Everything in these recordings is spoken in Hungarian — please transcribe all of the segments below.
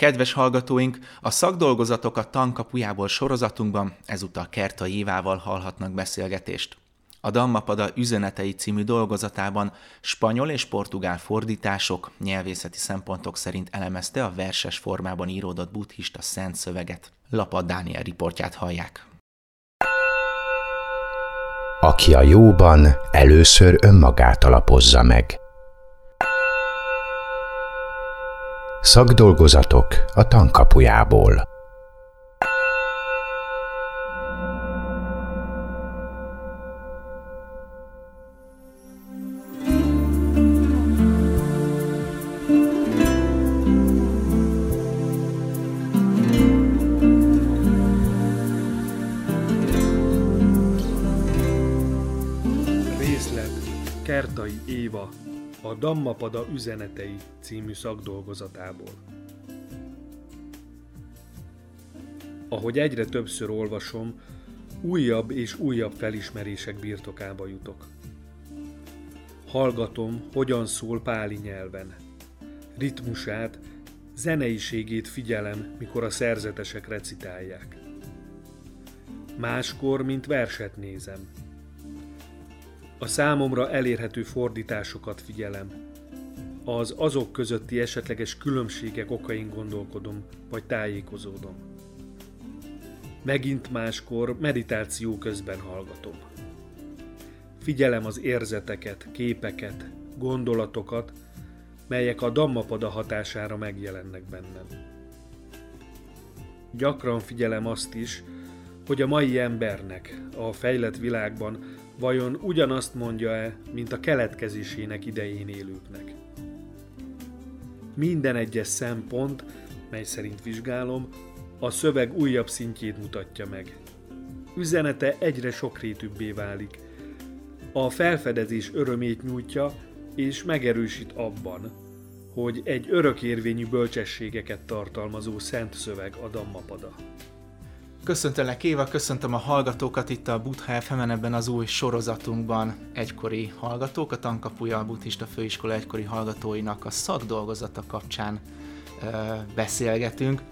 Kedves hallgatóink, a szakdolgozatok a tankapujából sorozatunkban ezúttal Kerta Évával hallhatnak beszélgetést. A Dammapada üzenetei című dolgozatában spanyol és portugál fordítások, nyelvészeti szempontok szerint elemezte a verses formában íródott buddhista szent szöveget. Lapa Dániel riportját hallják. Aki a jóban először önmagát alapozza meg. Szakdolgozatok a tankapujából. Dammapada üzenetei című szakdolgozatából. Ahogy egyre többször olvasom, újabb és újabb felismerések birtokába jutok. Hallgatom, hogyan szól páli nyelven. Ritmusát, zeneiségét figyelem, mikor a szerzetesek recitálják. Máskor, mint verset nézem – a számomra elérhető fordításokat figyelem. Az azok közötti esetleges különbségek okain gondolkodom, vagy tájékozódom. Megint máskor meditáció közben hallgatom. Figyelem az érzeteket, képeket, gondolatokat, melyek a dammapada hatására megjelennek bennem. Gyakran figyelem azt is, hogy a mai embernek a fejlett világban vajon ugyanazt mondja-e, mint a keletkezésének idején élőknek. Minden egyes szempont, mely szerint vizsgálom, a szöveg újabb szintjét mutatja meg. Üzenete egyre sokrétűbbé válik. A felfedezés örömét nyújtja, és megerősít abban, hogy egy örökérvényű bölcsességeket tartalmazó szent szöveg a Dammapada. Köszöntelek Éva, köszöntöm a hallgatókat itt a Butha fm ebben az új sorozatunkban egykori hallgatók, a Tankapuja a Buddhista Főiskola egykori hallgatóinak a szakdolgozata kapcsán ö, beszélgetünk,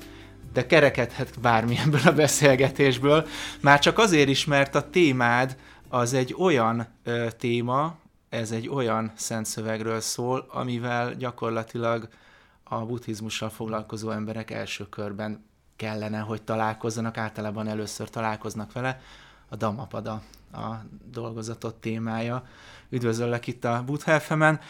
de kerekedhet bármi ebből a beszélgetésből, már csak azért is, mert a témád az egy olyan ö, téma, ez egy olyan szent szövegről szól, amivel gyakorlatilag a buddhizmussal foglalkozó emberek első körben kellene, hogy találkozzanak, általában először találkoznak vele, a Dhammapada a dolgozatot témája. Üdvözöllek itt a Buthelfemen.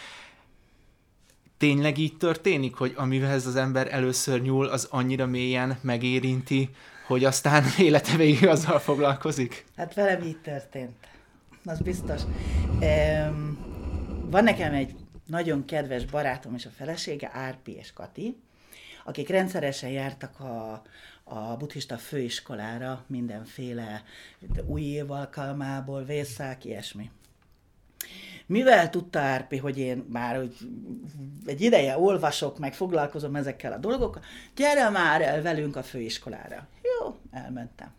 Tényleg így történik, hogy amivel ez az ember először nyúl, az annyira mélyen megérinti, hogy aztán élete végig azzal foglalkozik? Hát velem így történt. Az biztos. Van nekem egy nagyon kedves barátom és a felesége, Árpi és Kati, akik rendszeresen jártak a, a buddhista főiskolára mindenféle új év alkalmából, vészák, ilyesmi. Mivel tudta Árpi, hogy én már hogy egy ideje olvasok, meg foglalkozom ezekkel a dolgokkal, gyere már el velünk a főiskolára. Jó, elmentem.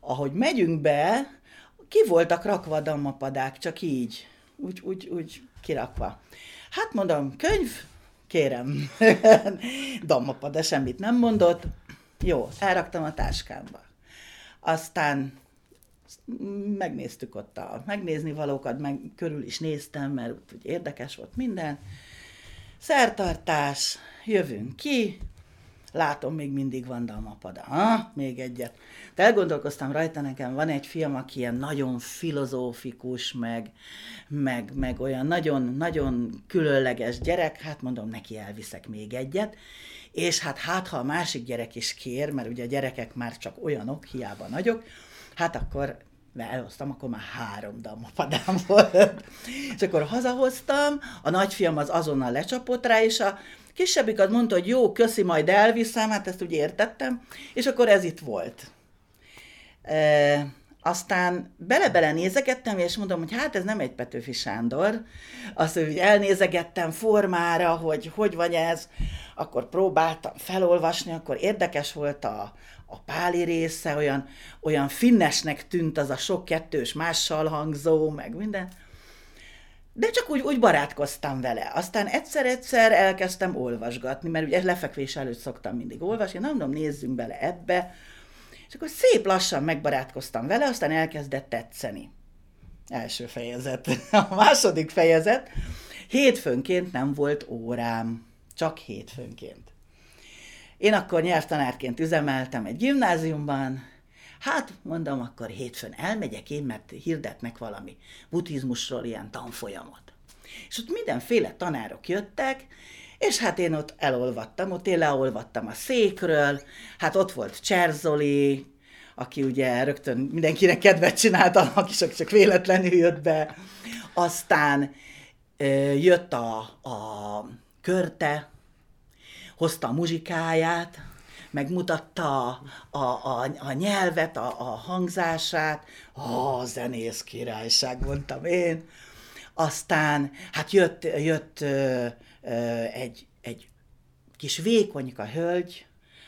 Ahogy megyünk be, ki voltak rakva dammapadák, csak így, úgy, úgy, úgy kirakva. Hát mondom, könyv, kérem. Dammapa, de semmit nem mondott. Jó, elraktam a táskámba. Aztán megnéztük ott a megnézni valókat, meg körül is néztem, mert úgy érdekes volt minden. Szertartás, jövünk ki, látom, még mindig van dalmapada. Ha? Még egyet. De elgondolkoztam rajta, nekem van egy film, aki ilyen nagyon filozófikus, meg, meg, meg olyan nagyon, nagyon különleges gyerek, hát mondom, neki elviszek még egyet, és hát hát, ha a másik gyerek is kér, mert ugye a gyerekek már csak olyanok, hiába nagyok, hát akkor elhoztam, akkor már három dalmapadám volt. és akkor hazahoztam, a nagyfiam az azonnal lecsapott rá, és a Kisebbik az mondta, hogy jó, köszi, majd elviszem, hát ezt úgy értettem, és akkor ez itt volt. E, aztán bele-bele nézegettem, és mondom, hogy hát ez nem egy Petőfi Sándor. Azt, hogy elnézegettem formára, hogy hogy vagy ez, akkor próbáltam felolvasni, akkor érdekes volt a, a páli része, olyan, olyan finnesnek tűnt az a sok kettős mással hangzó, meg minden. De csak úgy, úgy barátkoztam vele. Aztán egyszer-egyszer elkezdtem olvasgatni, mert ugye lefekvés előtt szoktam mindig olvasni, nem mondom, nézzünk bele ebbe. És akkor szép lassan megbarátkoztam vele, aztán elkezdett tetszeni. Első fejezet. A második fejezet. Hétfőnként nem volt órám. Csak hétfőnként. Én akkor nyelvtanárként üzemeltem egy gimnáziumban, Hát, mondom, akkor hétfőn elmegyek én, mert hirdetnek valami buddhizmusról ilyen tanfolyamot. És ott mindenféle tanárok jöttek, és hát én ott elolvattam, ott én leolvattam a székről, hát ott volt Cserzoli, aki ugye rögtön mindenkinek kedvet csinált, aki csak, csak véletlenül jött be. Aztán jött a, a körte, hozta a muzsikáját, megmutatta a, a, a, a nyelvet, a, a hangzását. A zenész királyság, mondtam én. Aztán hát jött, jött ö, ö, egy, egy kis vékonyka hölgy,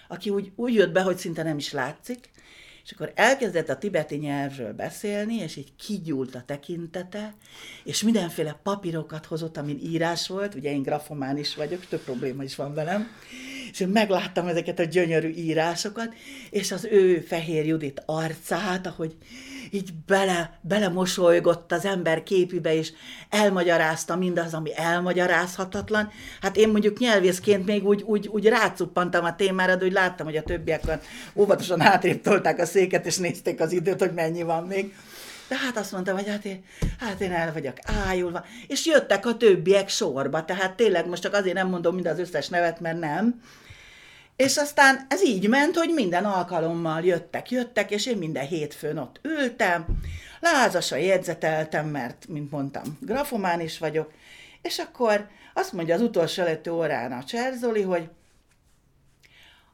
aki úgy, úgy jött be, hogy szinte nem is látszik, és akkor elkezdett a tibeti nyelvről beszélni, és így kigyúlt a tekintete, és mindenféle papírokat hozott, amin írás volt, ugye én grafomán is vagyok, több probléma is van velem, és megláttam ezeket a gyönyörű írásokat, és az ő fehér Judit arcát, ahogy így bele, belemosolygott az ember képébe, és elmagyarázta mindaz, ami elmagyarázhatatlan. Hát én mondjuk nyelvészként még úgy, úgy, úgy rácuppantam a témára, de úgy láttam, hogy a többiek óvatosan hátrébb a széket, és nézték az időt, hogy mennyi van még. De hát azt mondtam, hogy hát én, hát én el vagyok ájulva. És jöttek a többiek sorba, tehát tényleg most csak azért nem mondom mind az összes nevet, mert nem, és aztán ez így ment, hogy minden alkalommal jöttek, jöttek, és én minden hétfőn ott ültem, lázasan jegyzeteltem, mert, mint mondtam, grafomán is vagyok, és akkor azt mondja az utolsó előtti órán a Cserzoli, hogy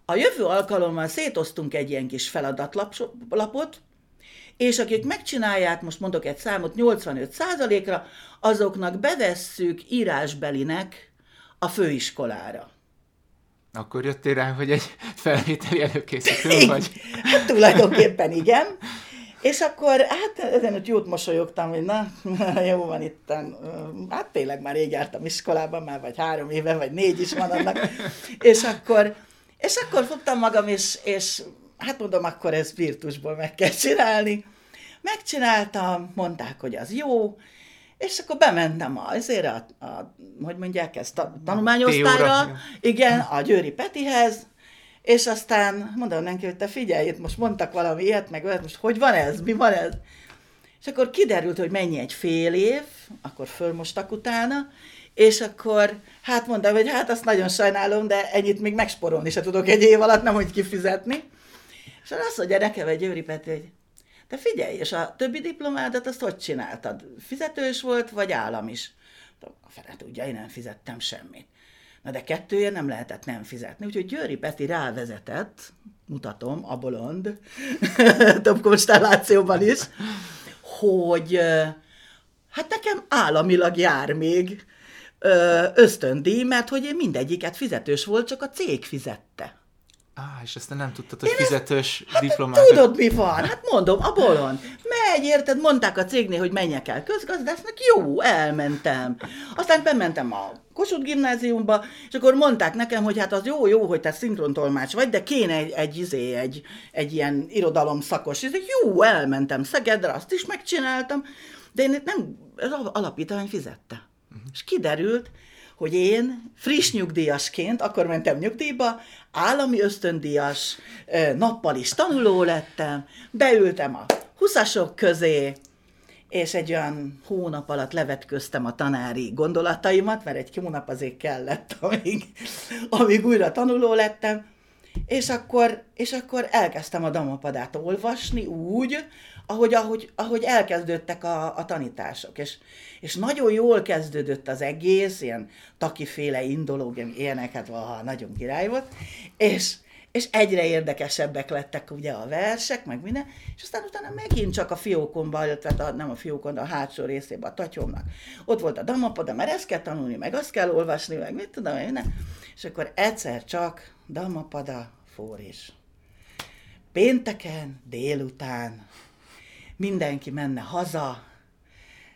a jövő alkalommal szétoztunk egy ilyen kis feladatlapot, és akik megcsinálják, most mondok egy számot, 85%-ra, azoknak bevesszük írásbelinek a főiskolára. Akkor jöttél rá, hogy egy felvételi előkészítő vagy? Hát tulajdonképpen igen. És akkor hát ezen ott jót mosolyogtam, hogy na, jó van itt, hát tényleg már rég jártam iskolában, már vagy három éve, vagy négy is van annak. És akkor, és akkor fogtam magam, és, és hát mondom, akkor ez virtusból meg kell csinálni. Megcsináltam, mondták, hogy az jó, és akkor bementem azért a, a hogy mondják ezt, a tanulmányosztályra, igen, a Győri Petihez, és aztán mondom neki, hogy te figyelj, itt most mondtak valami ilyet, meg olyat, most hogy van ez, mi van ez? És akkor kiderült, hogy mennyi egy fél év, akkor fölmostak utána, és akkor hát mondtam, hogy hát azt nagyon sajnálom, de ennyit még megsporolni se tudok egy év alatt, nem hogy kifizetni. És azt mondja nekem egy Győri Peti, hogy de figyelj, és a többi diplomádat azt hogy csináltad? Fizetős volt, vagy állam is? A fele tudja, én nem fizettem semmit. Na de kettőért nem lehetett nem fizetni. Úgyhogy Győri Peti rávezetett, mutatom, a bolond, több konstellációban is, hogy hát nekem államilag jár még ösztöndíj, mert hogy én mindegyiket fizetős volt, csak a cég fizette. Á, és ezt nem tudtad, hogy Én fizetős ezt, diplomát. Hát tudod, mi van? Hát mondom, a bolond. Megy, érted, mondták a cégnél, hogy menjek el közgazdásznak, jó, elmentem. Aztán bementem a Kossuth gimnáziumba, és akkor mondták nekem, hogy hát az jó, jó, hogy te szinkrontolmács vagy, de kéne egy, egy, izé, egy, egy ilyen irodalom szakos. És jó, elmentem Szegedre, azt is megcsináltam, de én nem, az alapítvány fizette. Uh-huh. És kiderült, hogy én friss nyugdíjasként, akkor mentem nyugdíjba, állami ösztöndíjas, nappal is tanuló lettem, beültem a huszasok közé, és egy olyan hónap alatt levetköztem a tanári gondolataimat, mert egy hónap azért kellett, amíg, amíg újra tanuló lettem, és akkor, és akkor elkezdtem a damapadát olvasni úgy, ahogy, ahogy, ahogy elkezdődtek a, a tanítások. És, és nagyon jól kezdődött az egész, ilyen takiféle indológ, ilyeneket, valaha nagyon király volt, és, és egyre érdekesebbek lettek ugye a versek, meg minden, és aztán utána megint csak a fiókomba, illetve a, nem a fiókon, de a hátsó részében a tatyomnak. Ott volt a damapada, mert ezt kell tanulni, meg azt kell olvasni, meg mit tudom én, és akkor egyszer csak damapada, fóris. Pénteken, délután, mindenki menne haza,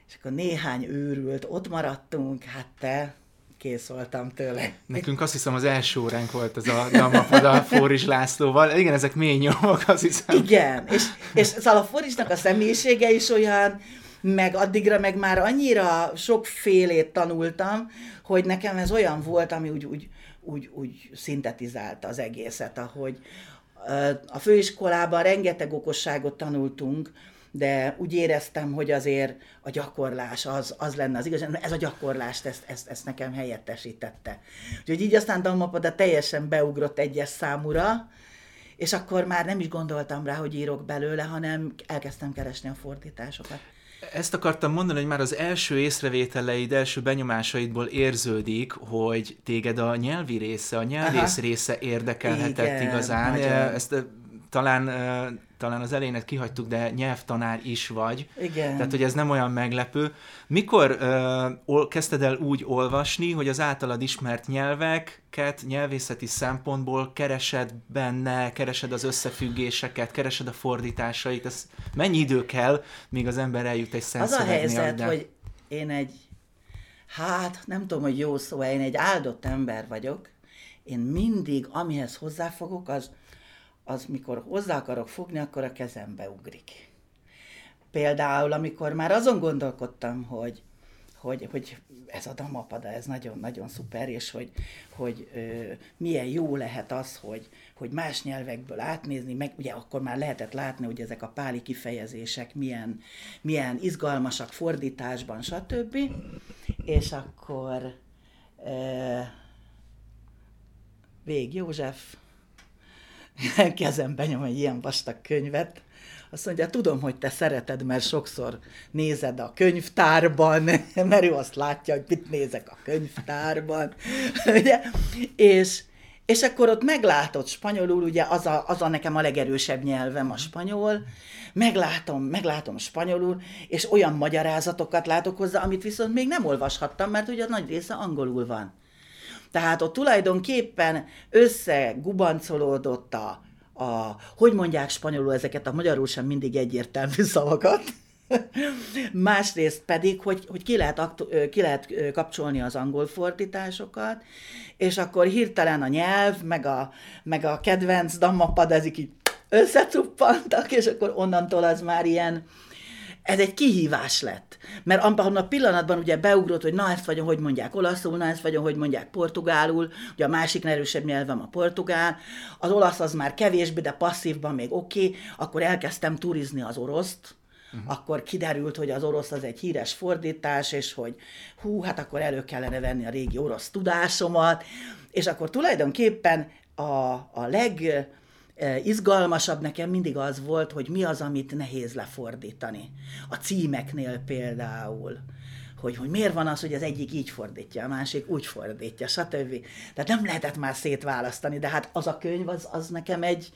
és akkor néhány őrült, ott maradtunk, hát te, kész voltam tőle. Nekünk azt hiszem az első óránk volt ez a Damapada Fóris Lászlóval. Igen, ezek mély nyomok, azt hiszem. Igen, és, és szóval a Fórisnak a személyisége is olyan, meg addigra meg már annyira sokfélét tanultam, hogy nekem ez olyan volt, ami úgy, úgy, úgy, úgy szintetizálta az egészet, ahogy a főiskolában rengeteg okosságot tanultunk, de úgy éreztem, hogy azért a gyakorlás az, az lenne az igaz. Ez a gyakorlást, ezt, ezt, ezt nekem helyettesítette. Úgyhogy így aztán Dammapada teljesen beugrott egyes számúra, és akkor már nem is gondoltam rá, hogy írok belőle, hanem elkezdtem keresni a fordításokat. Ezt akartam mondani, hogy már az első észrevételeid, első benyomásaidból érződik, hogy téged a nyelvi része, a nyelvész Aha. része érdekelhetett Igen, igazán. Nagyon. Ezt talán talán az elejénet kihagytuk, de nyelvtanár is vagy. Igen. Tehát, hogy ez nem olyan meglepő. Mikor uh, kezdted el úgy olvasni, hogy az általad ismert nyelveket nyelvészeti szempontból keresed benne, keresed az összefüggéseket, keresed a fordításait, ez mennyi idő kell, míg az ember eljut egy Az a helyzet, de... hogy én egy, hát nem tudom, hogy jó szó, én egy áldott ember vagyok, én mindig, amihez hozzáfogok, az az mikor hozzá akarok fogni, akkor a kezembe ugrik. Például, amikor már azon gondolkodtam, hogy, hogy, hogy ez a damapada, ez nagyon-nagyon szuper, és hogy, hogy ö, milyen jó lehet az, hogy, hogy más nyelvekből átnézni, meg ugye akkor már lehetett látni, hogy ezek a páli kifejezések milyen, milyen izgalmasak fordításban, stb. És akkor ö, Vég József kezembe nyom egy ilyen vastag könyvet, azt mondja, tudom, hogy te szereted, mert sokszor nézed a könyvtárban, mert ő azt látja, hogy mit nézek a könyvtárban, ugye? És, és akkor ott meglátod spanyolul, ugye az a, az a nekem a legerősebb nyelvem a spanyol, meglátom, meglátom spanyolul, és olyan magyarázatokat látok hozzá, amit viszont még nem olvashattam, mert ugye a nagy része angolul van. Tehát ott tulajdonképpen összegubancolódott a, a, hogy mondják spanyolul ezeket a magyarul sem mindig egyértelmű szavakat, Másrészt pedig, hogy, hogy ki, lehet aktu- ki lehet kapcsolni az angol fordításokat, és akkor hirtelen a nyelv, meg a, meg a kedvenc dammapad, ezek így összecuppantak, és akkor onnantól az már ilyen, ez egy kihívás lett. Mert abban a pillanatban ugye beugrott, hogy na ezt vagyok, hogy mondják olaszul, na ezt vagyok, hogy mondják portugálul, ugye a másik erősebb nyelvem a portugál, az olasz az már kevésbé, de passzívban még oké, okay. akkor elkezdtem turizni az oroszt, Uh-huh. Akkor kiderült, hogy az orosz az egy híres fordítás, és hogy hú, hát akkor elő kellene venni a régi orosz tudásomat, és akkor tulajdonképpen a, a leg izgalmasabb nekem mindig az volt, hogy mi az, amit nehéz lefordítani. A címeknél például hogy, hogy miért van az, hogy az egyik így fordítja, a másik úgy fordítja, stb. Tehát nem lehetett már szétválasztani, de hát az a könyv, az, az nekem egy,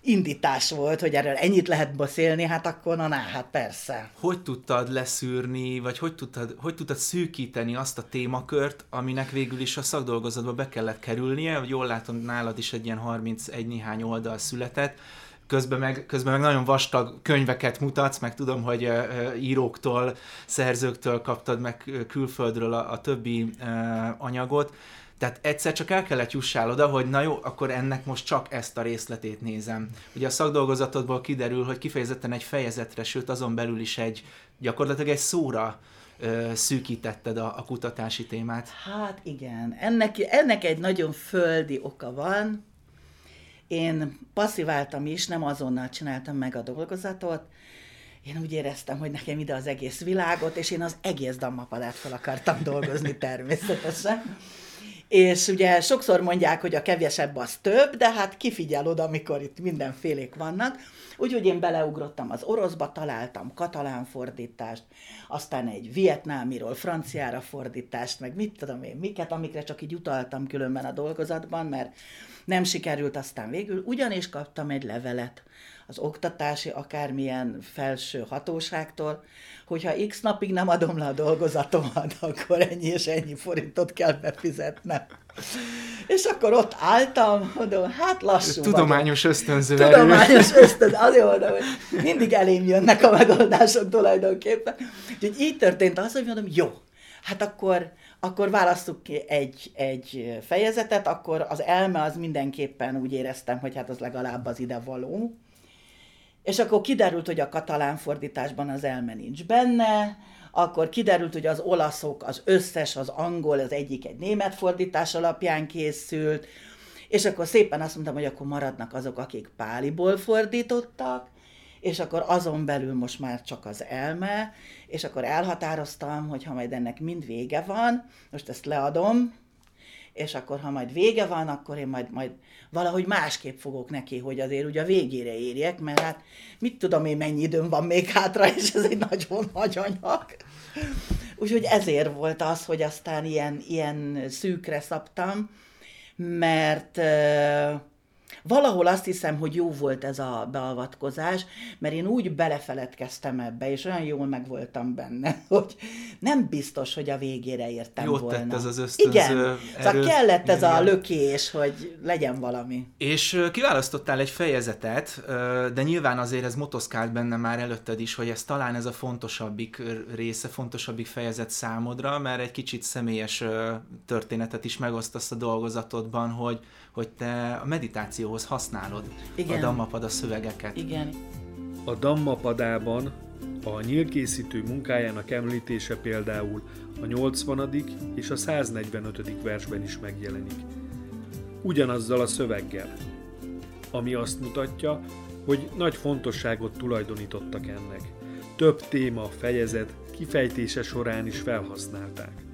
indítás volt, hogy erről ennyit lehet beszélni, hát akkor na, na hát persze. Hogy tudtad leszűrni, vagy hogy tudtad, hogy tudtad szűkíteni azt a témakört, aminek végül is a szakdolgozatba be kellett kerülnie, jól látom, nálad is egy ilyen 31 néhány oldal született, közben meg, közben meg nagyon vastag könyveket mutatsz, meg tudom, hogy íróktól, szerzőktől kaptad meg külföldről a, a többi anyagot. Tehát egyszer csak el kellett jussál oda, hogy na jó, akkor ennek most csak ezt a részletét nézem. Ugye a szakdolgozatodból kiderül, hogy kifejezetten egy fejezetre, sőt azon belül is egy, gyakorlatilag egy szóra ö, szűkítetted a, a kutatási témát. Hát igen, ennek, ennek egy nagyon földi oka van. Én passziváltam is, nem azonnal csináltam meg a dolgozatot, én úgy éreztem, hogy nekem ide az egész világot, és én az egész dammapadát fel akartam dolgozni természetesen. És ugye sokszor mondják, hogy a kevesebb az több, de hát kifigyel oda, amikor itt mindenfélék vannak. Úgyhogy én beleugrottam az oroszba, találtam katalán fordítást, aztán egy vietnámiról franciára fordítást, meg mit tudom én, miket, amikre csak így utaltam különben a dolgozatban, mert nem sikerült aztán végül, ugyanis kaptam egy levelet az oktatási, akármilyen felső hatóságtól, hogyha x napig nem adom le a dolgozatomat, akkor ennyi és ennyi forintot kell befizetnem. És akkor ott álltam, mondom, hát lassú Tudományos vagyok. ösztönző Tudományos ösztönző, azért mondom, hogy mindig elém jönnek a megoldások tulajdonképpen. Úgyhogy így történt az, hogy mondom, jó, hát akkor, akkor választuk ki egy, egy fejezetet, akkor az elme az mindenképpen úgy éreztem, hogy hát az legalább az ide való. És akkor kiderült, hogy a katalán fordításban az elme nincs benne, akkor kiderült, hogy az olaszok, az összes, az angol, az egyik egy német fordítás alapján készült, és akkor szépen azt mondtam, hogy akkor maradnak azok, akik páliból fordítottak, és akkor azon belül most már csak az elme, és akkor elhatároztam, hogy ha majd ennek mind vége van, most ezt leadom, és akkor ha majd vége van, akkor én majd, majd valahogy másképp fogok neki, hogy azért ugye a végére érjek, mert hát mit tudom én, mennyi időm van még hátra, és ez egy nagyon nagy anyag. Úgyhogy ezért volt az, hogy aztán ilyen, ilyen szűkre szabtam, mert valahol azt hiszem, hogy jó volt ez a beavatkozás, mert én úgy belefeledkeztem ebbe, és olyan jól meg voltam benne, hogy nem biztos, hogy a végére értem Jót volna. tett ez az ösztönző Igen, erő. szóval kellett ez a lökés, hogy legyen valami. És kiválasztottál egy fejezetet, de nyilván azért ez motoszkált benne már előtted is, hogy ez talán ez a fontosabbik része, fontosabbik fejezet számodra, mert egy kicsit személyes történetet is megosztasz a dolgozatodban, hogy, hogy te a meditációhoz használod Igen. a Dammapada szövegeket. Igen. A Dammapadában a nyílkészítő munkájának említése például a 80. és a 145. versben is megjelenik. Ugyanazzal a szöveggel, ami azt mutatja, hogy nagy fontosságot tulajdonítottak ennek. Több téma, fejezet kifejtése során is felhasználták.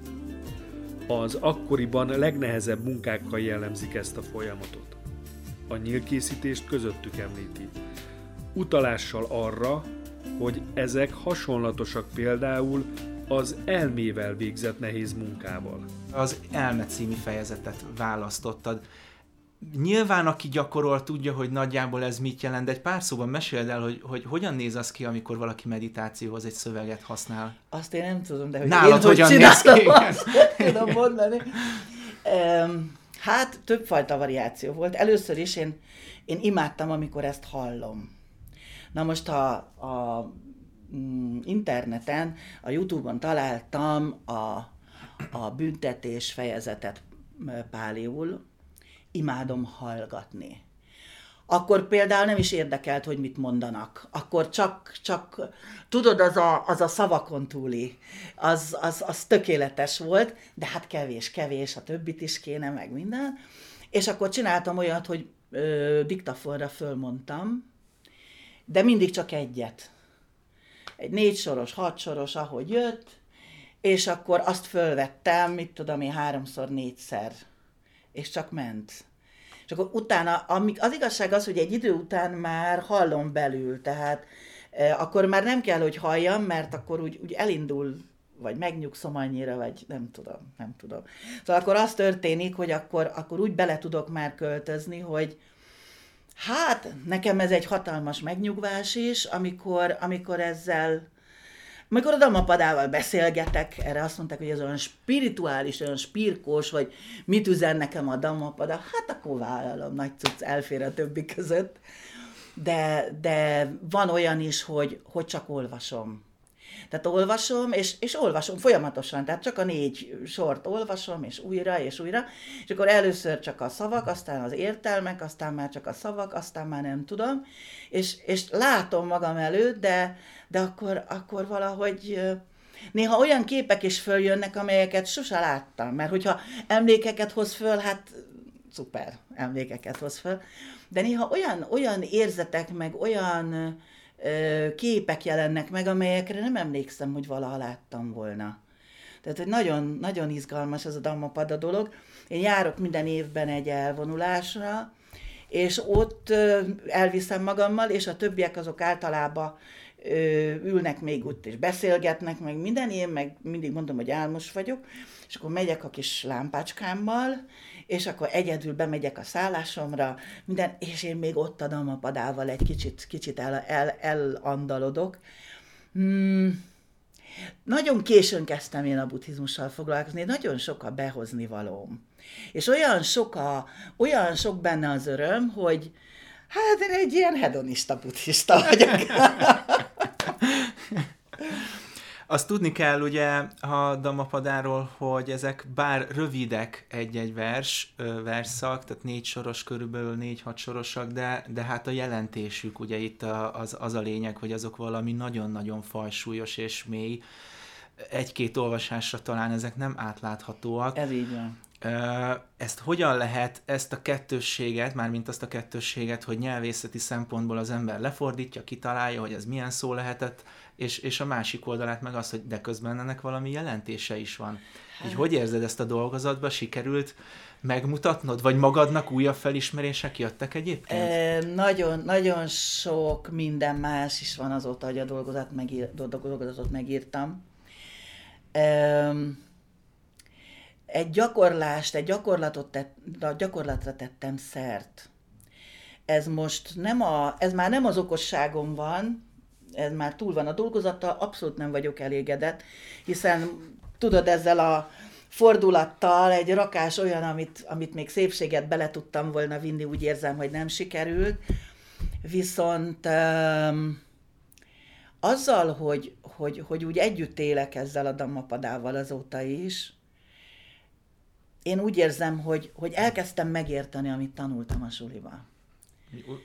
Az akkoriban legnehezebb munkákkal jellemzik ezt a folyamatot. A nyílkészítést közöttük említi. Utalással arra, hogy ezek hasonlatosak például az elmével végzett nehéz munkával. Az elme című fejezetet választottad. Nyilván, aki gyakorol, tudja, hogy nagyjából ez mit jelent, de egy pár szóban meséld el, hogy, hogy hogyan néz az ki, amikor valaki meditációhoz egy szöveget használ. Azt én nem tudom, de hogy Nálad én hogyan hogy néz ki? azt tudom mondani. Um, hát többfajta variáció volt. Először is én, én imádtam, amikor ezt hallom. Na most a, a mm, interneten, a Youtube-on találtam a, a büntetés fejezetet páliul, imádom hallgatni. Akkor például nem is érdekelt, hogy mit mondanak. Akkor csak, csak tudod, az a, az a szavakon túli, az, az, az tökéletes volt, de hát kevés, kevés, a többit is kéne, meg minden. És akkor csináltam olyat, hogy ö, diktafonra fölmondtam, de mindig csak egyet. Egy négy soros, hat soros, ahogy jött, és akkor azt fölvettem, mit tudom én, háromszor, négyszer, és csak ment. És akkor utána, amik, az igazság az, hogy egy idő után már hallom belül, tehát e, akkor már nem kell, hogy halljam, mert akkor úgy, úgy elindul vagy megnyugszom annyira, vagy nem tudom, nem tudom. Szóval akkor az történik, hogy akkor, akkor úgy bele tudok már költözni, hogy, Hát, nekem ez egy hatalmas megnyugvás is, amikor, amikor ezzel, amikor a damapadával beszélgetek, erre azt mondták, hogy ez olyan spirituális, olyan spirkós, vagy mit üzen nekem a damapada, hát akkor vállalom, nagy cucc elfér a többi között. De, de van olyan is, hogy, hogy csak olvasom. Tehát olvasom, és, és olvasom folyamatosan, tehát csak a négy sort olvasom, és újra, és újra, és akkor először csak a szavak, aztán az értelmek, aztán már csak a szavak, aztán már nem tudom, és, és látom magam előtt, de, de akkor, akkor valahogy néha olyan képek is följönnek, amelyeket sose láttam, mert hogyha emlékeket hoz föl, hát szuper, emlékeket hoz föl, de néha olyan, olyan érzetek, meg olyan képek jelennek meg, amelyekre nem emlékszem, hogy valaha láttam volna. Tehát, hogy nagyon, nagyon izgalmas ez a Dammapada dolog. Én járok minden évben egy elvonulásra, és ott elviszem magammal, és a többiek azok általában ülnek még ott, és beszélgetnek, meg minden, én meg mindig mondom, hogy álmos vagyok, és akkor megyek a kis lámpácskámmal, és akkor egyedül bemegyek a szállásomra, minden, és én még ott adom a padával egy kicsit, kicsit el, el, elandalodok. Hmm. Nagyon későn kezdtem én a buddhizmussal foglalkozni, nagyon sok a behozni valóm. És olyan sok, a, olyan sok benne az öröm, hogy hát én egy ilyen hedonista buddhista vagyok. Azt tudni kell ugye a Damapadáról, hogy ezek bár rövidek egy-egy vers, verszak, tehát négy soros körülbelül, négy-hat sorosak, de, de hát a jelentésük ugye itt a, az, az a lényeg, hogy azok valami nagyon-nagyon fajsúlyos és mély. Egy-két olvasásra talán ezek nem átláthatóak. Ez így van. Ezt hogyan lehet, ezt a kettősséget, mármint azt a kettősséget, hogy nyelvészeti szempontból az ember lefordítja, kitalálja, hogy ez milyen szó lehetett, és, és a másik oldalát meg az, hogy de közben ennek valami jelentése is van. Hát. Így hogy érzed ezt a dolgozatba? Sikerült megmutatnod, vagy magadnak újabb felismerések jöttek egyébként? E, nagyon, nagyon sok minden más is van azóta, hogy a dolgozat megír, dolgozatot megírtam. E, egy gyakorlást, egy gyakorlatot tett, gyakorlatra tettem szert. Ez most nem a, ez már nem az okosságom van, ez már túl van a dolgozattal, abszolút nem vagyok elégedett, hiszen tudod, ezzel a fordulattal egy rakás olyan, amit, amit még szépséget bele tudtam volna vinni, úgy érzem, hogy nem sikerült. Viszont um, azzal, hogy, hogy, hogy úgy együtt élek ezzel a dammapadával azóta is, én úgy érzem, hogy, hogy elkezdtem megérteni, amit tanultam a suliban.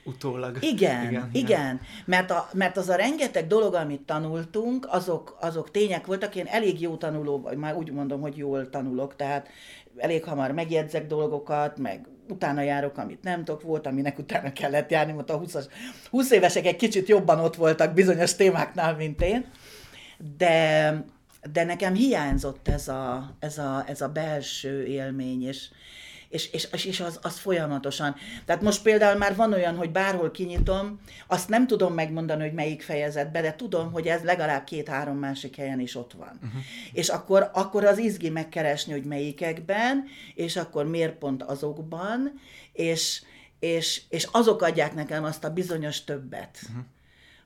Utólag. Igen, igen, igen. Mert, a, mert az a rengeteg dolog, amit tanultunk, azok, azok tények voltak. Én elég jó tanuló, vagy már úgy mondom, hogy jól tanulok, tehát elég hamar megjegyzek dolgokat, meg utána járok, amit nem tudok, volt, aminek utána kellett járni, mert a 20, 20 évesek egy kicsit jobban ott voltak bizonyos témáknál, mint én, de, de nekem hiányzott ez a, ez a, ez a belső élmény, és, és, és, és az, az folyamatosan. Tehát most például már van olyan, hogy bárhol kinyitom, azt nem tudom megmondani, hogy melyik fejezetbe, de tudom, hogy ez legalább két-három másik helyen is ott van. Uh-huh. És akkor, akkor az izgi megkeresni, hogy melyikekben, és akkor miért pont azokban, és, és, és azok adják nekem azt a bizonyos többet. Uh-huh.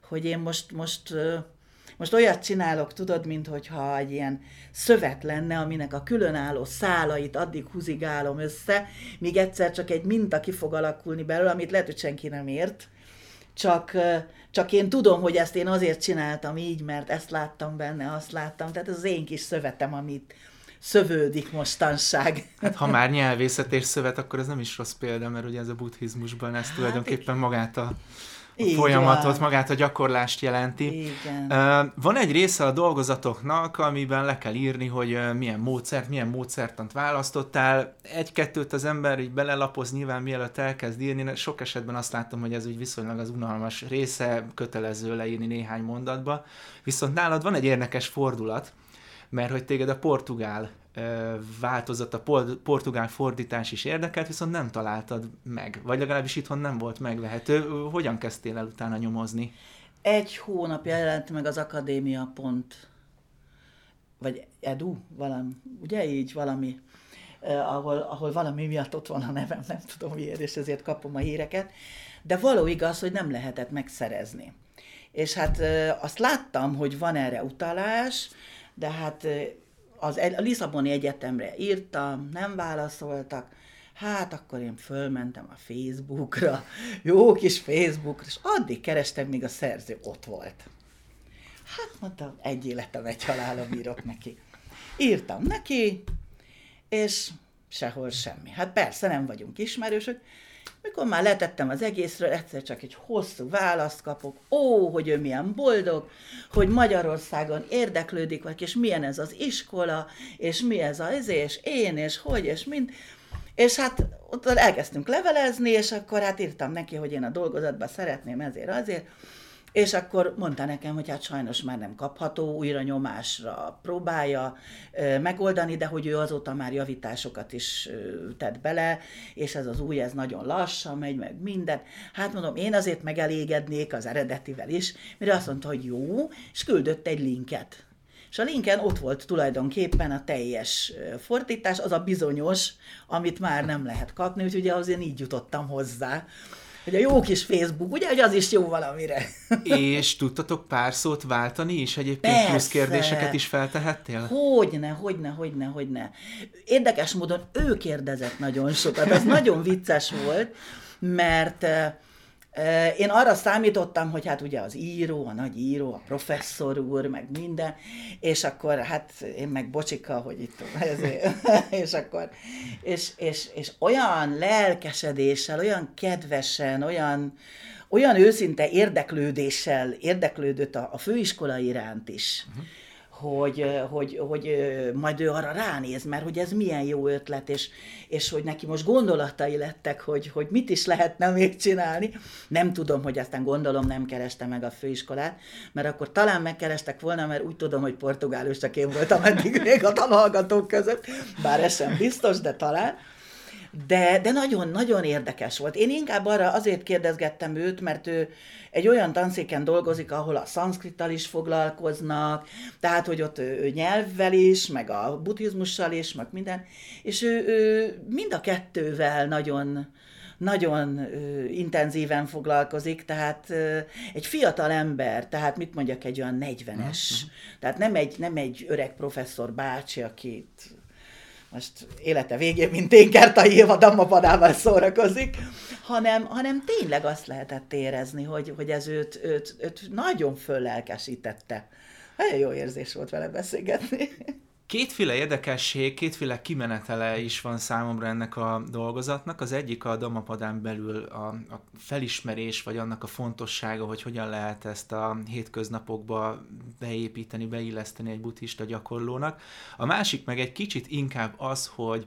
Hogy én most, most most olyat csinálok, tudod, mintha egy ilyen szövet lenne, aminek a különálló szálait addig húzigálom össze, míg egyszer csak egy minta ki fog alakulni belőle, amit lehet, hogy senki nem ért. Csak, csak én tudom, hogy ezt én azért csináltam így, mert ezt láttam benne, azt láttam. Tehát ez az én kis szövetem, amit, szövődik mostanság. Hát ha már nyelvészet és szövet, akkor ez nem is rossz példa, mert ugye ez a buddhizmusban ez hát tulajdonképpen magát a a folyamatot, magát a gyakorlást jelenti. Igen. Van egy része a dolgozatoknak, amiben le kell írni, hogy milyen módszert, milyen módszertant választottál. Egy-kettőt az ember így belelapoz nyilván mielőtt elkezd írni. Sok esetben azt látom, hogy ez úgy viszonylag az unalmas része, kötelező leírni néhány mondatba. Viszont nálad van egy érdekes fordulat, mert hogy téged a portugál változat, a portugál fordítás is érdekelt, viszont nem találtad meg, vagy legalábbis itthon nem volt megvehető. Hogyan kezdtél el utána nyomozni? Egy hónap jelent meg az akadémia pont, vagy edu, valami, ugye így valami, eh, ahol, ahol valami miatt ott van a nevem, nem tudom miért, és ezért kapom a híreket, de való igaz, hogy nem lehetett megszerezni. És hát eh, azt láttam, hogy van erre utalás, de hát az, a Lisszaboni Egyetemre írtam, nem válaszoltak, hát akkor én fölmentem a Facebookra, jó kis Facebookra, és addig kerestem, míg a szerző ott volt. Hát mondtam, egy életem, egy halálom írok neki. Írtam neki, és sehol semmi. Hát persze nem vagyunk ismerősök, mikor már letettem az egészről, egyszer csak egy hosszú választ kapok, ó, hogy ő milyen boldog, hogy Magyarországon érdeklődik, vagy és milyen ez az iskola, és mi ez az, és én, és hogy, és mind. És hát ott elkezdtünk levelezni, és akkor hát írtam neki, hogy én a dolgozatban szeretném ezért azért, és akkor mondta nekem, hogy hát sajnos már nem kapható, újra nyomásra próbálja megoldani, de hogy ő azóta már javításokat is tett bele, és ez az új, ez nagyon lassan megy, meg minden. Hát mondom, én azért megelégednék az eredetivel is, mert azt mondta, hogy jó, és küldött egy linket. És a linken ott volt tulajdonképpen a teljes fordítás, az a bizonyos, amit már nem lehet kapni, úgyhogy azért így jutottam hozzá hogy a jó kis Facebook, ugye, hogy az is jó valamire. És tudtatok pár szót váltani is? Egyébként Persze. plusz kérdéseket is feltehettél? Hogyne, hogyne, hogyne, hogyne. Érdekes módon ő kérdezett nagyon sokat, ez nagyon vicces volt, mert eh, én arra számítottam, hogy hát ugye az író, a nagy író, a professzor úr, meg minden, és akkor hát én meg bocsika, hogy itt ezért, és akkor, és, és, és olyan lelkesedéssel, olyan kedvesen, olyan, olyan őszinte érdeklődéssel érdeklődött a, a főiskola iránt is. Uh-huh hogy, hogy, hogy majd ő arra ránéz, mert hogy ez milyen jó ötlet, és, és hogy neki most gondolatai lettek, hogy, hogy mit is lehetne még csinálni. Nem tudom, hogy aztán gondolom nem kereste meg a főiskolát, mert akkor talán megkerestek volna, mert úgy tudom, hogy portugálus csak én voltam eddig még a tanulgatók között, bár ez sem biztos, de talán de, de nagyon, nagyon érdekes volt. Én inkább arra azért kérdezgettem őt, mert ő egy olyan tanszéken dolgozik, ahol a szanszkrittal is foglalkoznak, tehát, hogy ott ő, ő nyelvvel is, meg a buddhizmussal is, meg minden, és ő, ő mind a kettővel nagyon, nagyon ö, intenzíven foglalkozik, tehát ö, egy fiatal ember, tehát mit mondjak, egy olyan 40-es, uh-huh. tehát nem egy, nem egy öreg professzor bácsi, akit most élete végén, mint én Kertai Éva dammapadával szórakozik, hanem, hanem tényleg azt lehetett érezni, hogy, hogy ez őt, őt, őt nagyon föllelkesítette. Nagyon jó érzés volt vele beszélgetni. Kétféle érdekesség, kétféle kimenetele is van számomra ennek a dolgozatnak. Az egyik a Damapadán belül a, a felismerés, vagy annak a fontossága, hogy hogyan lehet ezt a hétköznapokba beépíteni, beilleszteni egy buddhista gyakorlónak. A másik meg egy kicsit inkább az, hogy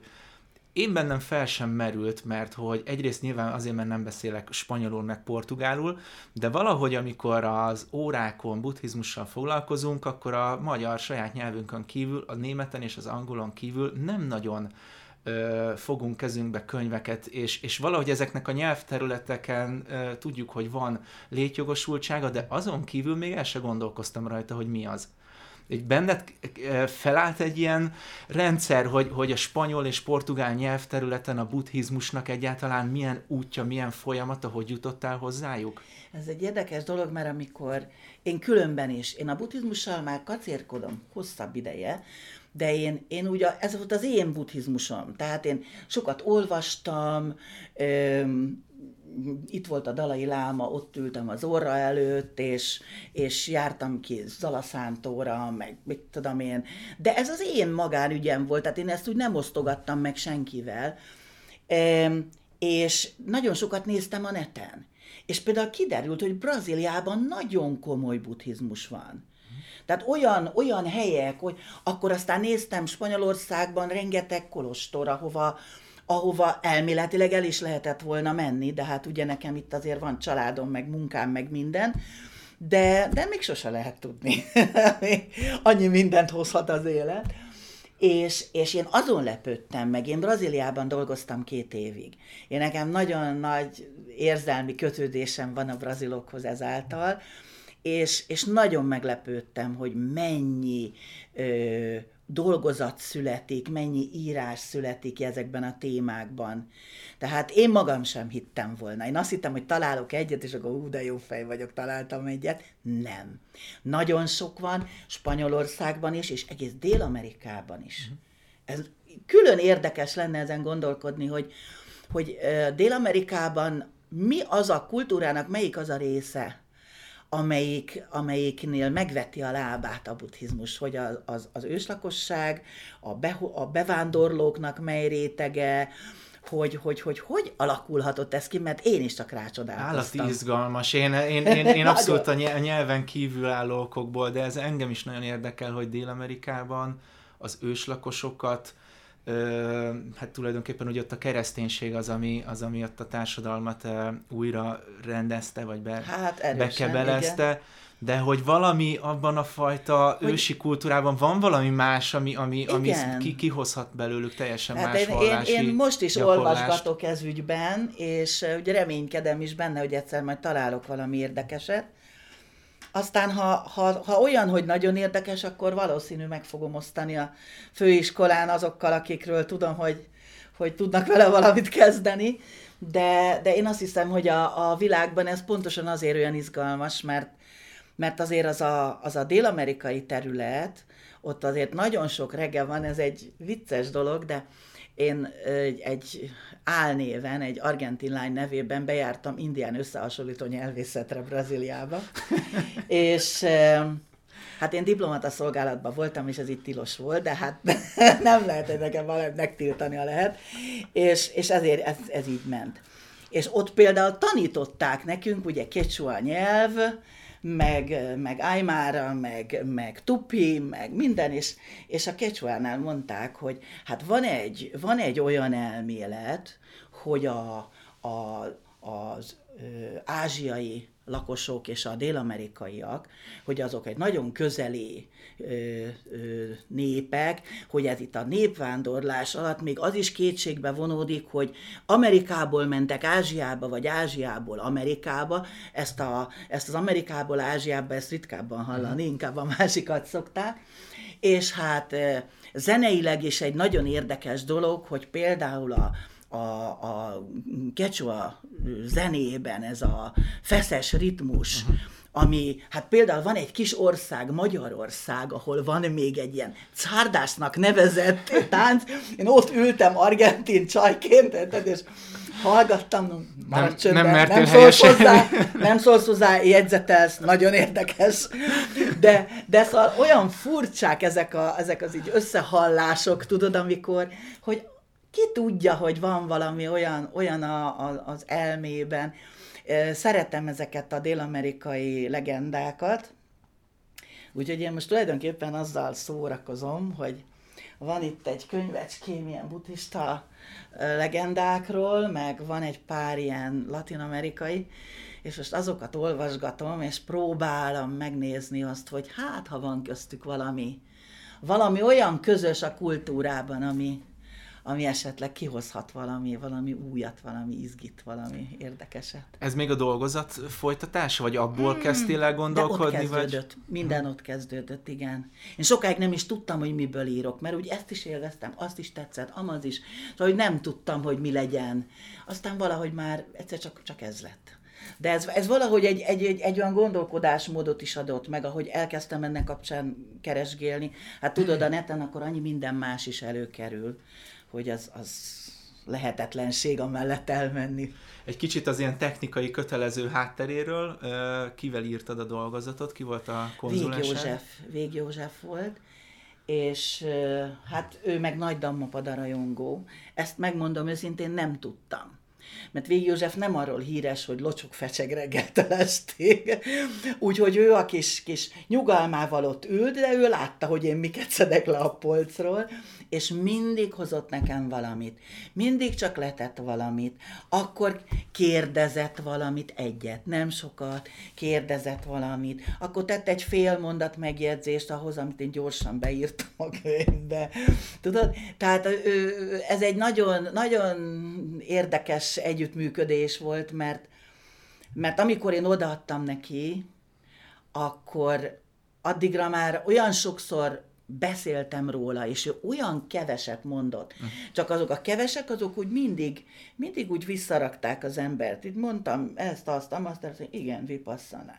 én bennem fel sem merült, mert hogy egyrészt nyilván azért, mert nem beszélek spanyolul meg portugálul, de valahogy amikor az órákon buddhizmussal foglalkozunk, akkor a magyar saját nyelvünkön kívül, a németen és az angolon kívül nem nagyon ö, fogunk kezünkbe könyveket, és, és valahogy ezeknek a nyelvterületeken ö, tudjuk, hogy van létjogosultsága, de azon kívül még el se gondolkoztam rajta, hogy mi az egy benned felállt egy ilyen rendszer, hogy, hogy a spanyol és portugál nyelvterületen a buddhizmusnak egyáltalán milyen útja, milyen folyamata, hogy jutottál hozzájuk? Ez egy érdekes dolog, mert amikor én különben is, én a buddhizmussal már kacérkodom hosszabb ideje, de én, én ugye, ez volt az én buddhizmusom, tehát én sokat olvastam, öm, itt volt a Dalai Láma, ott ültem az orra előtt, és, és jártam ki Zalaszántóra, meg mit tudom én. De ez az én magánügyem volt, tehát én ezt úgy nem osztogattam meg senkivel. E, és nagyon sokat néztem a neten. És például kiderült, hogy Brazíliában nagyon komoly buddhizmus van. Tehát olyan, olyan helyek, hogy akkor aztán néztem Spanyolországban rengeteg kolostor, ahova, ahova elméletileg el is lehetett volna menni, de hát ugye nekem itt azért van családom, meg munkám, meg minden, de, de még sose lehet tudni. Annyi mindent hozhat az élet. És, és én azon lepődtem meg, én Brazíliában dolgoztam két évig. Én nekem nagyon nagy érzelmi kötődésem van a brazilokhoz ezáltal, és, és nagyon meglepődtem, hogy mennyi ö, dolgozat születik, mennyi írás születik ezekben a témákban. Tehát én magam sem hittem volna. Én azt hittem, hogy találok egyet, és akkor ú, de jó fej vagyok, találtam egyet. Nem. Nagyon sok van, Spanyolországban is, és egész Dél-Amerikában is. Uh-huh. Ez külön érdekes lenne ezen gondolkodni, hogy, hogy Dél-Amerikában mi az a kultúrának, melyik az a része, amelyik, amelyiknél megveti a lábát a buddhizmus, hogy az, az, az őslakosság, a, be, a bevándorlóknak mely rétege, hogy, hogy, hogy hogy alakulhatott ez ki, mert én is csak rácsodálkoztam. Állati izgalmas. Én, én, én, én abszolút a nyelven kívül álló okokból, de ez engem is nagyon érdekel, hogy Dél-Amerikában az őslakosokat hát tulajdonképpen ugye ott a kereszténység az, ami, az, ami ott a társadalmat újra rendezte, vagy be, hát erősen, bekebelezte. Igen. De hogy valami abban a fajta hogy... ősi kultúrában van valami más, ami, ami, ami ki, kihozhat belőlük teljesen hát más én, én, én most is gyakorlást. olvasgatok ez ügyben, és ugye reménykedem is benne, hogy egyszer majd találok valami érdekeset. Aztán ha, ha, ha olyan, hogy nagyon érdekes, akkor valószínű meg fogom osztani a főiskolán azokkal, akikről tudom, hogy, hogy tudnak vele valamit kezdeni, de, de én azt hiszem, hogy a, a világban ez pontosan azért olyan izgalmas, mert, mert azért az a, az a dél-amerikai terület, ott azért nagyon sok reggel van, ez egy vicces dolog, de én egy, egy álnéven, egy argentin lány nevében bejártam indián összehasonlító nyelvészetre Brazíliába, és Hát én diplomata szolgálatban voltam, és ez itt tilos volt, de hát nem lehet, hogy nekem valamit megtiltani a lehet, és, és ezért ez, ez így ment. És ott például tanították nekünk, ugye kecsua nyelv, meg, meg Aymara, meg, meg Tupi, meg minden, és, és a Kecsuánál mondták, hogy hát van egy, van egy olyan elmélet, hogy a, a, az ö, ázsiai lakosok és a dél-amerikaiak, hogy azok egy nagyon közeli ö, ö, népek, hogy ez itt a népvándorlás alatt még az is kétségbe vonódik, hogy Amerikából mentek Ázsiába, vagy Ázsiából Amerikába, ezt, a, ezt az Amerikából Ázsiába, ezt ritkábban hallani, inkább a másikat szokták, és hát zeneileg is egy nagyon érdekes dolog, hogy például a, a, a kecsua zenében ez a feszes ritmus, uh-huh. ami, hát például van egy kis ország, Magyarország, ahol van még egy ilyen cárdásnak nevezett tánc, én ott ültem argentin csajként, és hallgattam, nem, csöndben, nem, nem szólsz hozzá, nem szólsz hozzá, jegyzetelsz, nagyon érdekes, de, de szóval olyan furcsák ezek, a, ezek az így összehallások, tudod, amikor, hogy ki tudja, hogy van valami olyan, olyan a, a, az elmében. Szeretem ezeket a dél-amerikai legendákat, úgyhogy én most tulajdonképpen azzal szórakozom, hogy van itt egy könyvecském ilyen buddhista legendákról, meg van egy pár ilyen latinamerikai, és most azokat olvasgatom, és próbálom megnézni azt, hogy hát, ha van köztük valami, valami olyan közös a kultúrában, ami, ami esetleg kihozhat valami, valami újat, valami izgit, valami érdekeset. Ez még a dolgozat folytatása, vagy abból hmm, kezdtél el gondolkodni? De ott kezdődött, vagy? minden ott kezdődött, igen. Én sokáig nem is tudtam, hogy miből írok, mert úgy ezt is élveztem, azt is tetszett, amaz is, szóval hogy nem tudtam, hogy mi legyen. Aztán valahogy már egyszer csak, csak ez lett. De ez, ez valahogy egy, egy, egy, egy olyan gondolkodásmódot is adott meg, ahogy elkezdtem ennek kapcsán keresgélni. Hát tudod, a neten akkor annyi minden más is előkerül hogy az, az lehetetlenség amellett elmenni. Egy kicsit az ilyen technikai kötelező hátteréről, kivel írtad a dolgozatot, ki volt a konzulens? Vég József, Vég József volt, és hát ő meg nagy Dammopada rajongó. Ezt megmondom őszintén, nem tudtam mert Vég József nem arról híres, hogy locsok fecseg reggeltől estig, úgyhogy ő a kis, kis nyugalmával ott ült, de ő látta, hogy én miket szedek le a polcról, és mindig hozott nekem valamit. Mindig csak letett valamit. Akkor kérdezett valamit egyet, nem sokat, kérdezett valamit. Akkor tett egy fél mondat megjegyzést ahhoz, amit én gyorsan beírtam a könyvbe. Tudod? Tehát ez egy nagyon, nagyon érdekes együttműködés volt, mert, mert amikor én odaadtam neki, akkor addigra már olyan sokszor beszéltem róla, és ő olyan keveset mondott. Uh-huh. Csak azok a kevesek, azok úgy mindig, mindig úgy visszarakták az embert. Itt mondtam ezt, azt, azt, azt igen, vipasszana.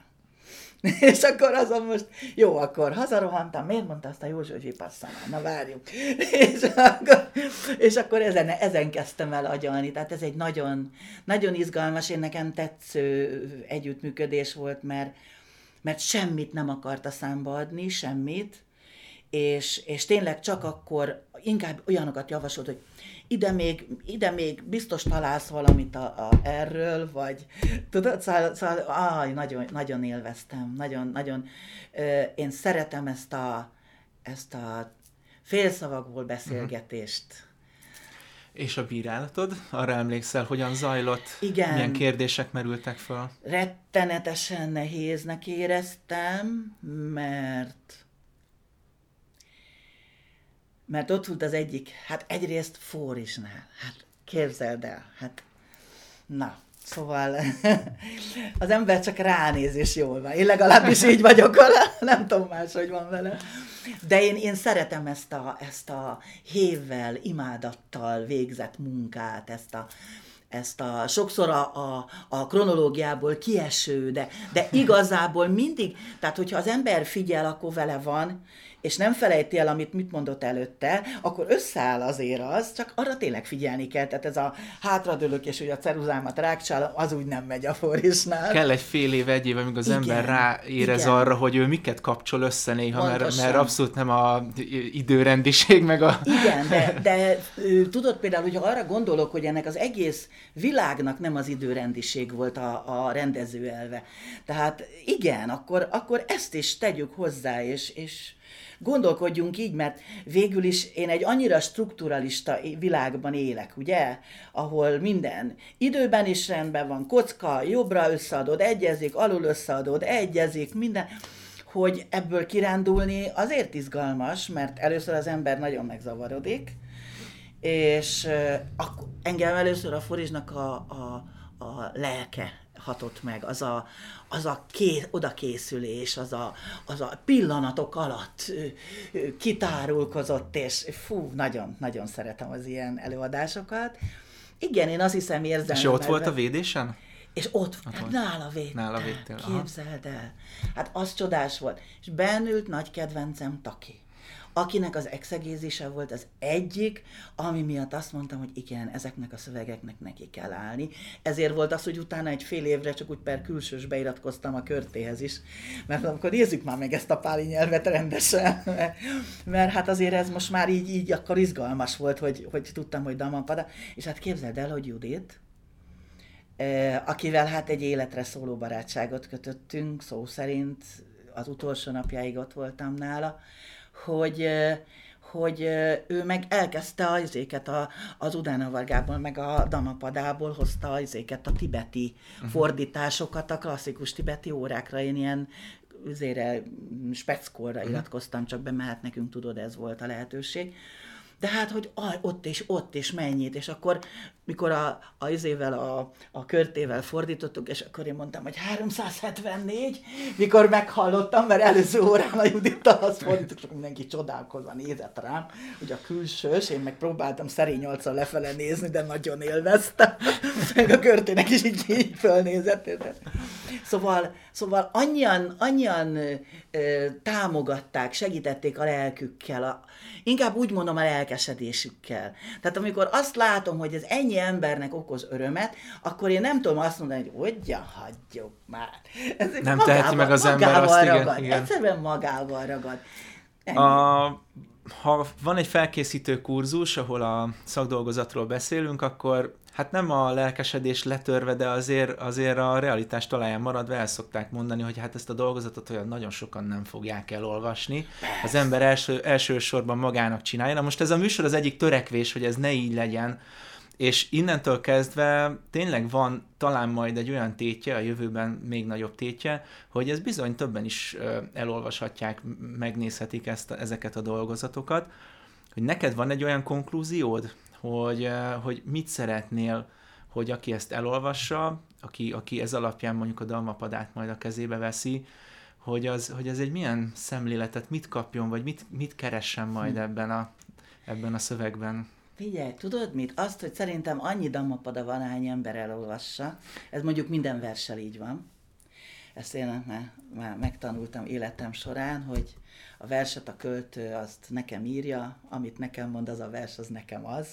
És akkor azon most, jó, akkor hazarohantam, miért mondta azt a József, hogy vipasszana? Na várjuk. És akkor, és akkor ezen, ezen kezdtem el agyalni. Tehát ez egy nagyon, nagyon izgalmas, én nekem tetsző együttműködés volt, mert, mert semmit nem akarta számba adni, semmit, és, és tényleg csak akkor inkább olyanokat javasolt, hogy ide még, ide még biztos találsz valamit a, a, erről, vagy tudod, szóval, szóval áj, nagyon, nagyon élveztem, nagyon, nagyon, ö, én szeretem ezt a, ezt a félszavakból beszélgetést. Uh-huh. És a bírálatod? Arra emlékszel, hogyan zajlott? Igen. Milyen kérdések merültek fel? Rettenetesen nehéznek éreztem, mert mert ott volt az egyik, hát egyrészt Fórisnál, hát képzeld el, hát na, Szóval az ember csak ránéz és jól van. Én legalábbis így vagyok vele, nem tudom más, hogy van vele. De én, én szeretem ezt a, ezt a hévvel, imádattal végzett munkát, ezt a, ezt a sokszor a, a, a kronológiából kieső, de, de igazából mindig, tehát hogyha az ember figyel, akkor vele van, és nem felejti el, amit mit mondott előtte, akkor összeáll azért az, csak arra tényleg figyelni kell. Tehát ez a hátradőlök, és ugye a ceruzámat rákcsálom, az úgy nem megy a forisnál. Kell egy fél év, egy év, amíg az igen, ember ráérez igen. arra, hogy ő miket kapcsol össze néha, mert, mert abszolút nem a időrendiség, meg a... Igen, de, de tudod például, hogy arra gondolok, hogy ennek az egész világnak nem az időrendiség volt a, a rendező elve. Tehát igen, akkor, akkor ezt is tegyük hozzá, és, és gondolkodjunk így, mert végül is én egy annyira strukturalista világban élek, ugye? Ahol minden időben is rendben van, kocka, jobbra összeadod, egyezik, alul összeadod, egyezik, minden hogy ebből kirándulni azért izgalmas, mert először az ember nagyon megzavarodik, és uh, engem először a Forizsnak a, a, a lelke hatott meg, az a, az a ké, odakészülés, az a, az a pillanatok alatt kitárulkozott, és fú, nagyon, nagyon szeretem az ilyen előadásokat. Igen, én azt hiszem érzem. És ott volt a védésen? És ott, ott hát nála védte. Nála védtél. Képzeld el. Hát az csodás volt. És bennült nagy kedvencem Taki akinek az exegézise volt az egyik, ami miatt azt mondtam, hogy igen, ezeknek a szövegeknek neki kell állni. Ezért volt az, hogy utána egy fél évre csak úgy per külsős beiratkoztam a körtéhez is, mert akkor nézzük már meg ezt a páli nyelvet rendesen, mert, mert hát azért ez most már így, így akkor izgalmas volt, hogy, hogy tudtam, hogy Damapada, és hát képzeld el, hogy Judit, eh, akivel hát egy életre szóló barátságot kötöttünk, szó szerint az utolsó napjáig ott voltam nála, hogy, hogy ő meg elkezdte az éket a, az Udánavargából, meg a Damapadából hozta az éket a tibeti uh-huh. fordításokat a klasszikus tibeti órákra. Én ilyen üzére, speckkorra uh-huh. iratkoztam, csak be, mert nekünk tudod, ez volt a lehetőség de hát, hogy ott és ott és mennyit, és akkor, mikor a, a izével, a, a körtével fordítottuk, és akkor én mondtam, hogy 374, mikor meghallottam, mert előző órán a Judittal azt fordítottuk, mindenki csodálkozva nézett rám, hogy a külsős, én meg próbáltam szerény arccal lefele nézni, de nagyon élveztem, meg a körtének is így, így fölnézett. Szóval, szóval annyian, annyian ö, támogatták, segítették a lelkükkel, a, inkább úgy mondom a lelkesedésükkel. Tehát amikor azt látom, hogy ez ennyi embernek okoz örömet, akkor én nem tudom azt mondani, hogy hogyan hagyjuk már. Ez nem magával, teheti meg az ember azt, ragad. igen, igen. Egyszerűen magával ragad. A, ha van egy felkészítő kurzus, ahol a szakdolgozatról beszélünk, akkor hát nem a lelkesedés letörve, de azért, azért a realitás talaján maradva el szokták mondani, hogy hát ezt a dolgozatot olyan nagyon sokan nem fogják elolvasni. Az ember első, elsősorban magának csinálja. Na most ez a műsor az egyik törekvés, hogy ez ne így legyen, és innentől kezdve tényleg van talán majd egy olyan tétje, a jövőben még nagyobb tétje, hogy ez bizony többen is elolvashatják, megnézhetik ezt, ezeket a dolgozatokat, hogy neked van egy olyan konklúziód, hogy, hogy mit szeretnél, hogy aki ezt elolvassa, aki, aki ez alapján mondjuk a dalmapadát majd a kezébe veszi, hogy az, hogy ez egy milyen szemléletet, mit kapjon, vagy mit, mit keressen majd hm. ebben a, ebben a szövegben. Figyelj, tudod mit? Azt, hogy szerintem annyi damapada van, hány ember elolvassa, ez mondjuk minden versel így van. Ezt én már, már megtanultam életem során, hogy a verset a költő azt nekem írja, amit nekem mond az a vers, az nekem az.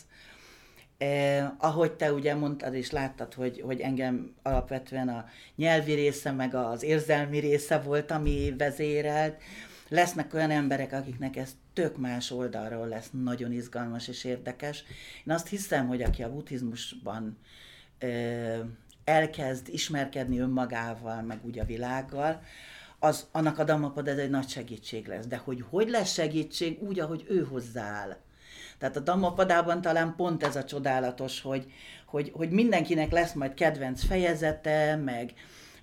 Eh, ahogy te ugye mondtad és láttad, hogy, hogy engem alapvetően a nyelvi része, meg az érzelmi része volt, ami vezérelt, lesznek olyan emberek, akiknek ez tök más oldalról lesz nagyon izgalmas és érdekes. Én azt hiszem, hogy aki a buddhizmusban ö, elkezd ismerkedni önmagával, meg úgy a világgal, az, annak a Dhammapad ez egy nagy segítség lesz. De hogy hogy lesz segítség? Úgy, ahogy ő hozzááll. Tehát a Dhammapadában talán pont ez a csodálatos, hogy, hogy, hogy mindenkinek lesz majd kedvenc fejezete, meg,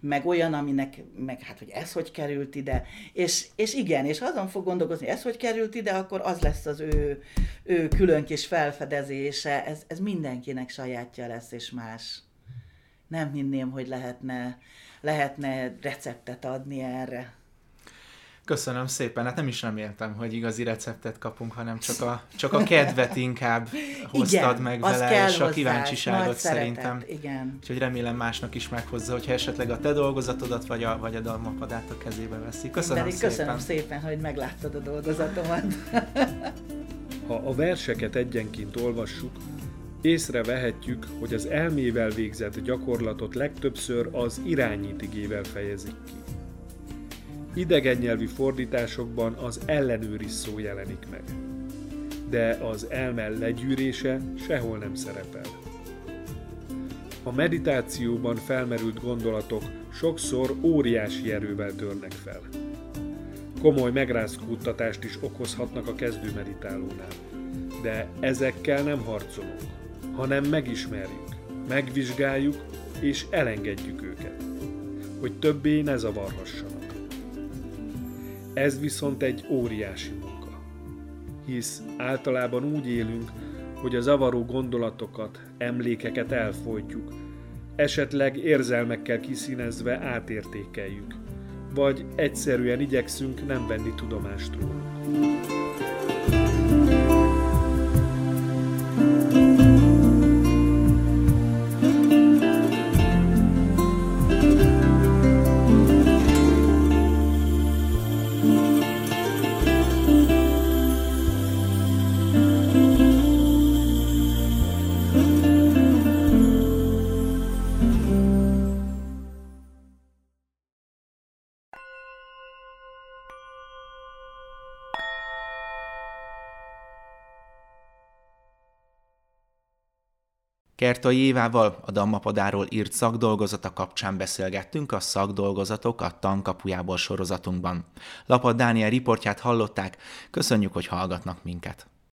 meg olyan, aminek, meg hát, hogy ez hogy került ide, és, és igen, és azon fog gondolkozni, ez hogy került ide, akkor az lesz az ő, ő külön kis felfedezése, ez, ez mindenkinek sajátja lesz, és más. nem hinném, hogy lehetne, lehetne receptet adni erre. Köszönöm szépen, hát nem is reméltem, hogy igazi receptet kapunk, hanem csak a, csak a kedvet inkább hoztad igen, meg vele, és a kíváncsiságot szerintem. Igen. Úgyhogy remélem másnak is meghozza, hogyha esetleg a te dolgozatodat, vagy a, vagy a dalmapadát a kezébe veszi. Köszönöm Pedig szépen. Köszönöm szépen, hogy megláttad a dolgozatomat. ha a verseket egyenként olvassuk, észrevehetjük, hogy az elmével végzett gyakorlatot legtöbbször az irányítigével fejezik ki. Idegen nyelvi fordításokban az ellenőriz szó jelenik meg, de az elme legyűrése sehol nem szerepel. A meditációban felmerült gondolatok sokszor óriási erővel törnek fel. Komoly megrázkódtatást is okozhatnak a kezdő meditálónál, de ezekkel nem harcolunk, hanem megismerjük, megvizsgáljuk és elengedjük őket, hogy többé ne zavarhassanak. Ez viszont egy óriási munka, hisz általában úgy élünk, hogy a zavaró gondolatokat, emlékeket elfolytjuk, esetleg érzelmekkel kiszínezve átértékeljük, vagy egyszerűen igyekszünk nem venni tudomást róluk. Kertai Évával a Dammapadáról írt szakdolgozata kapcsán beszélgettünk a szakdolgozatok a tankapujából sorozatunkban. Lapad Dániel riportját hallották, köszönjük, hogy hallgatnak minket.